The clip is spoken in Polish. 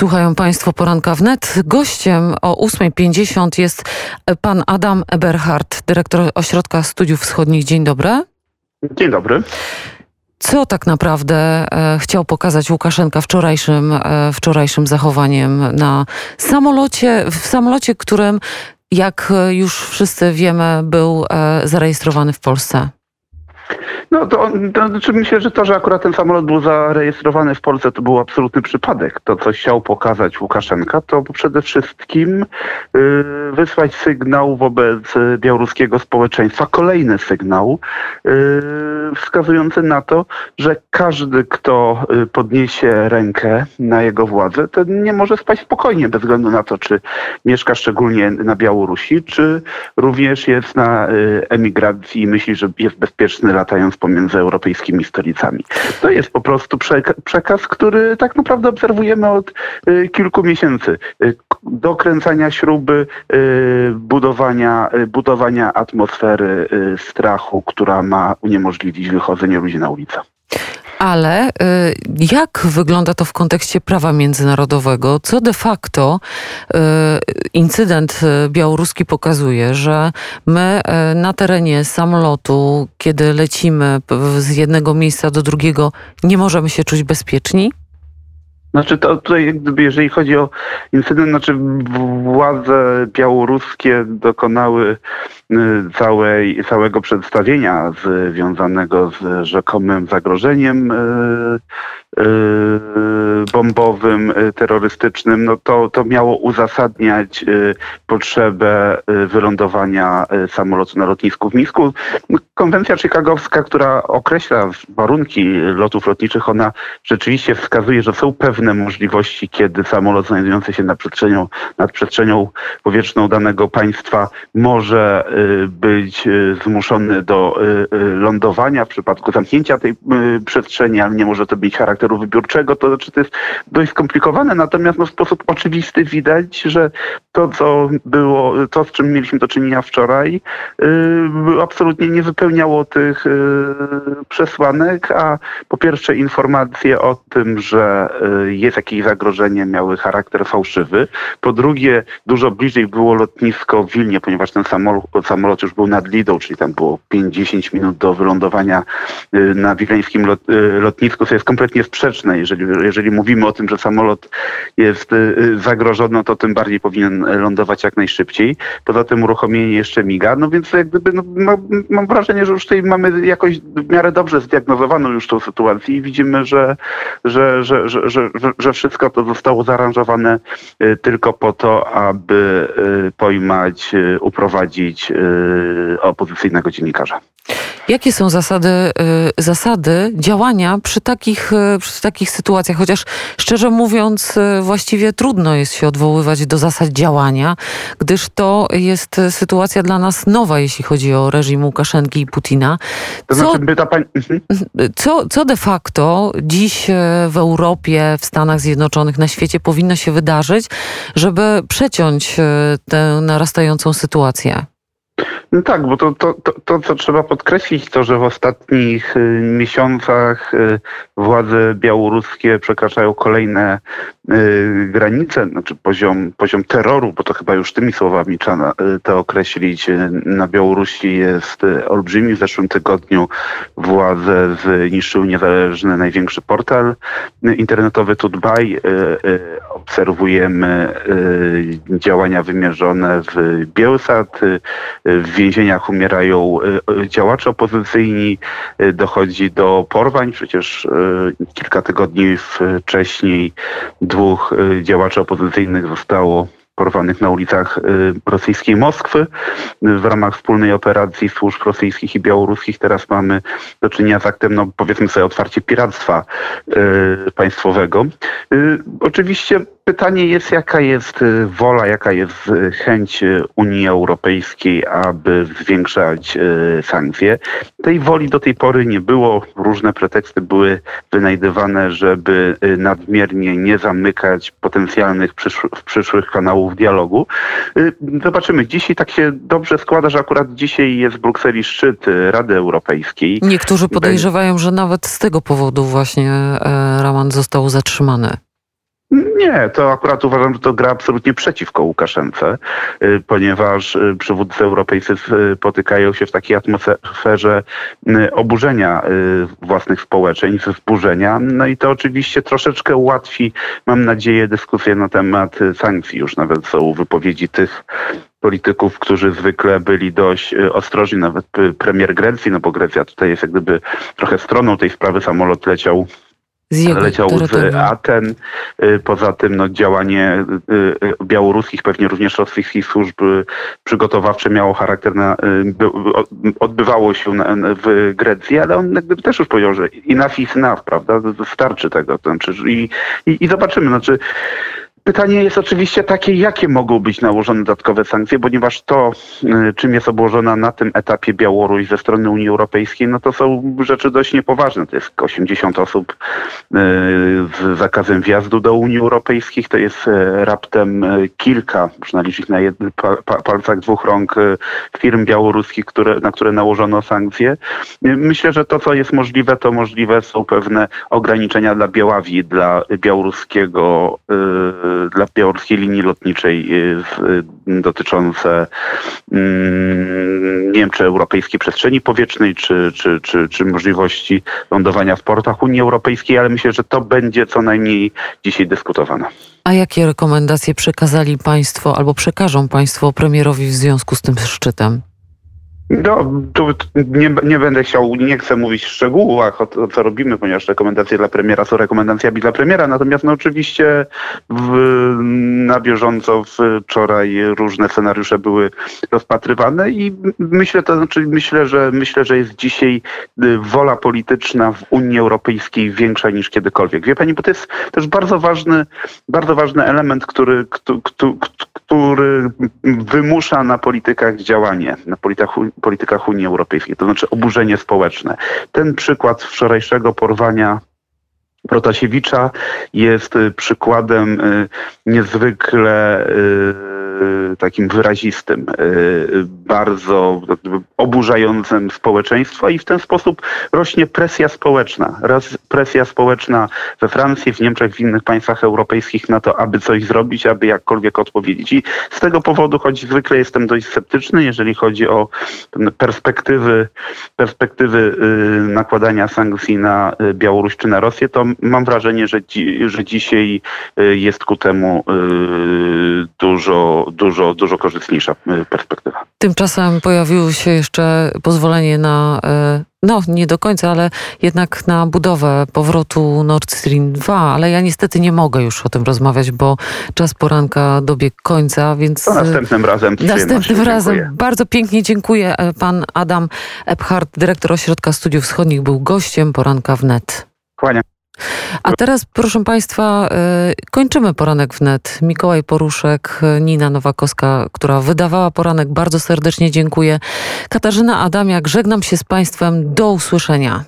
Słuchają Państwo poranka wnet. Gościem o 8.50 jest pan Adam Eberhardt, dyrektor Ośrodka Studiów Wschodnich. Dzień dobry. Dzień dobry. Co tak naprawdę e, chciał pokazać Łukaszenka wczorajszym, e, wczorajszym zachowaniem na samolocie, w samolocie, którym, jak już wszyscy wiemy, był e, zarejestrowany w Polsce? No to, to znaczy myślę, że to, że akurat ten samolot był zarejestrowany w Polsce, to był absolutny przypadek. To, co chciał pokazać Łukaszenka, to przede wszystkim y, wysłać sygnał wobec białoruskiego społeczeństwa, kolejny sygnał y, wskazujący na to, że każdy, kto y, podniesie rękę na jego władzę, ten nie może spać spokojnie, bez względu na to, czy mieszka szczególnie na Białorusi, czy również jest na emigracji i myśli, że jest bezpieczny latając pomiędzy europejskimi stolicami. To jest po prostu przekaz, który tak naprawdę obserwujemy od y, kilku miesięcy. Y, dokręcania śruby, y, budowania, budowania atmosfery strachu, która ma uniemożliwić wychodzenie ludzi na ulicę. Ale y, jak wygląda to w kontekście prawa międzynarodowego? Co de facto y, incydent y, białoruski pokazuje, że my na terenie samolotu, kiedy lecimy z jednego miejsca do drugiego, nie możemy się czuć bezpieczni? Znaczy to tutaj, jeżeli chodzi o incydent, znaczy władze białoruskie dokonały całej, całego przedstawienia związanego z rzekomym zagrożeniem y, y, bombowym, terrorystycznym, no to, to miało uzasadniać potrzebę wylądowania samolotu na lotnisku w Mińsku. Konwencja chicagowska, która określa warunki lotów lotniczych, ona rzeczywiście wskazuje, że są pewne możliwości, kiedy samolot znajdujący się nad przestrzenią, nad przestrzenią powietrzną danego państwa może y, być y, zmuszony do y, lądowania w przypadku zamknięcia tej przestrzeni, ale nie może to mieć charakteru wybiórczego, to znaczy to jest dość skomplikowane, natomiast no, w sposób oczywisty widać, że to, co było, to, z czym mieliśmy do czynienia wczoraj, absolutnie nie wypełniało tych przesłanek, a po pierwsze informacje o tym, że jest jakieś zagrożenie, miały charakter fałszywy. Po drugie, dużo bliżej było lotnisko w Wilnie, ponieważ ten samolot, samolot już był nad Lidą, czyli tam było 5-10 minut do wylądowania y, na wileńskim lot, y, lotnisku, co jest kompletnie sprzeczne. Jeżeli, jeżeli mówimy o tym, że samolot jest y, zagrożony, no to tym bardziej powinien lądować jak najszybciej. Poza tym uruchomienie jeszcze miga, no więc jak gdyby no, mam wrażenie, że już tutaj mamy jakoś w miarę dobrze zdiagnozowaną już tą sytuację i widzimy, że, że, że, że, że, że wszystko to zostało zaaranżowane tylko po to, aby pojmać, uprowadzić opozycyjnego dziennikarza. Jakie są zasady, zasady działania przy takich, przy takich sytuacjach? Chociaż szczerze mówiąc, właściwie trudno jest się odwoływać do zasad działania, gdyż to jest sytuacja dla nas nowa, jeśli chodzi o reżim Łukaszenki i Putina. Co, to znaczy, pani... Mhm. co, co de facto dziś w Europie, w Stanach Zjednoczonych, na świecie powinno się wydarzyć, żeby przeciąć e, tę narastającą sytuację? No tak, bo to, to, to, to, co trzeba podkreślić, to, że w ostatnich y, miesiącach y, władze białoruskie przekraczają kolejne y, granice, znaczy poziom, poziom terroru, bo to chyba już tymi słowami trzeba to określić, na Białorusi jest olbrzymi. W zeszłym tygodniu władze zniszczyły niezależny największy portal internetowy Tutbaj. Obserwujemy działania wymierzone w Bielsat, w więzieniach umierają działacze opozycyjni, dochodzi do porwań. Przecież kilka tygodni wcześniej dwóch działaczy opozycyjnych zostało porwanych na ulicach y, rosyjskiej Moskwy w ramach wspólnej operacji służb rosyjskich i białoruskich. Teraz mamy do czynienia z aktem, no powiedzmy sobie otwarcie piractwa y, państwowego. Y, oczywiście pytanie jest, jaka jest wola, jaka jest chęć Unii Europejskiej, aby zwiększać sankcje. Tej woli do tej pory nie było. Różne preteksty były wynajdywane, żeby nadmiernie nie zamykać potencjalnych przyszłych, przyszłych kanałów dialogu. Y, zobaczymy. Dzisiaj tak się dobrze składa, że akurat dzisiaj jest w Brukseli szczyt y, Rady Europejskiej. Niektórzy podejrzewają, że nawet z tego powodu właśnie e, Raman został zatrzymany. Nie, to akurat uważam, że to gra absolutnie przeciwko Łukaszence, y, ponieważ y, przywódcy europejscy spotykają się w takiej atmosferze y, oburzenia własnych społeczeństw, wzburzenia. No i to oczywiście troszeczkę ułatwi, mam nadzieję, dyskusję na temat sankcji. Już nawet są wypowiedzi tych polityków, którzy zwykle byli dość ostrożni, nawet premier Grecji, no bo Grecja tutaj jest jak gdyby trochę stroną tej sprawy, samolot leciał z leciał z Aten. Y, poza tym no, działanie y, y, białoruskich, pewnie również rosyjskich służb przygotowawcze miało charakter na, odbywało się na, w Grecji, ale on jakby też już powiedział, że enough is enough, prawda? Starczy tego. Znaczy, i, i, i zobaczymy. Znaczy, Pytanie jest oczywiście takie, jakie mogą być nałożone dodatkowe sankcje, ponieważ to, y, czym jest obłożona na tym etapie Białoruś ze strony Unii Europejskiej, no to są rzeczy dość niepoważne. To jest 80 osób y, z zakazem wjazdu do Unii Europejskiej, to jest y, raptem kilka, można liczyć na jednych palcach dwóch rąk firm białoruskich, które, na które nałożono sankcje. Myślę, że to, co jest możliwe, to możliwe są pewne ograniczenia dla Białawi, dla białoruskiego dla białoruskiej linii lotniczej y, y, dotyczące mm, nie wiem, czy europejskiej przestrzeni powietrznej, czy, czy, czy, czy możliwości lądowania w portach Unii Europejskiej, ale myślę, że to będzie co najmniej dzisiaj dyskutowane. A jakie rekomendacje przekazali Państwo albo przekażą Państwo premierowi w związku z tym szczytem? No, tu nie, nie będę chciał, nie chcę mówić w szczegółach o, o, co robimy, ponieważ rekomendacje dla premiera są rekomendacjami dla premiera, natomiast no oczywiście w, na bieżąco wczoraj różne scenariusze były rozpatrywane i myślę, to znaczy myślę, że myślę, że jest dzisiaj y, wola polityczna w Unii Europejskiej większa niż kiedykolwiek. Wie pani, bo to jest też bardzo ważny, bardzo ważny element, który, który, który wymusza na politykach działanie, na politykach politykach Unii Europejskiej, to znaczy oburzenie społeczne. Ten przykład wczorajszego porwania Protasiewicza jest przykładem y, niezwykle y, takim wyrazistym, bardzo oburzającym społeczeństwo i w ten sposób rośnie presja społeczna. Presja społeczna we Francji, w Niemczech, w innych państwach europejskich na to, aby coś zrobić, aby jakkolwiek odpowiedzieć. I z tego powodu, choć zwykle jestem dość sceptyczny, jeżeli chodzi o perspektywy, perspektywy nakładania sankcji na Białoruś czy na Rosję, to mam wrażenie, że, dzi że dzisiaj y, jest ku temu y, dużo, dużo, dużo korzystniejsza y, perspektywa. Tymczasem pojawiło się jeszcze pozwolenie na no, nie do końca, ale jednak na budowę powrotu Nord Stream 2, ale ja niestety nie mogę już o tym rozmawiać, bo czas poranka dobiegł końca, więc... To następnym razem. Następnym razem. Dziękuję. Bardzo pięknie dziękuję. Pan Adam Ebhardt, dyrektor Ośrodka Studiów Wschodnich, był gościem poranka wnet. Kłaniam. A teraz, proszę Państwa, y, kończymy poranek wnet. Mikołaj Poruszek, Nina Nowakowska, która wydawała poranek, bardzo serdecznie dziękuję. Katarzyna Adamiak, żegnam się z Państwem. Do usłyszenia.